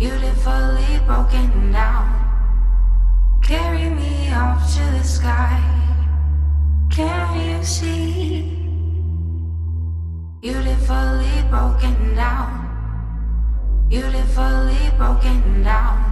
beautifully broken down. Carry me up to the sky. Can you see? Beautifully broken down. Beautifully broken down.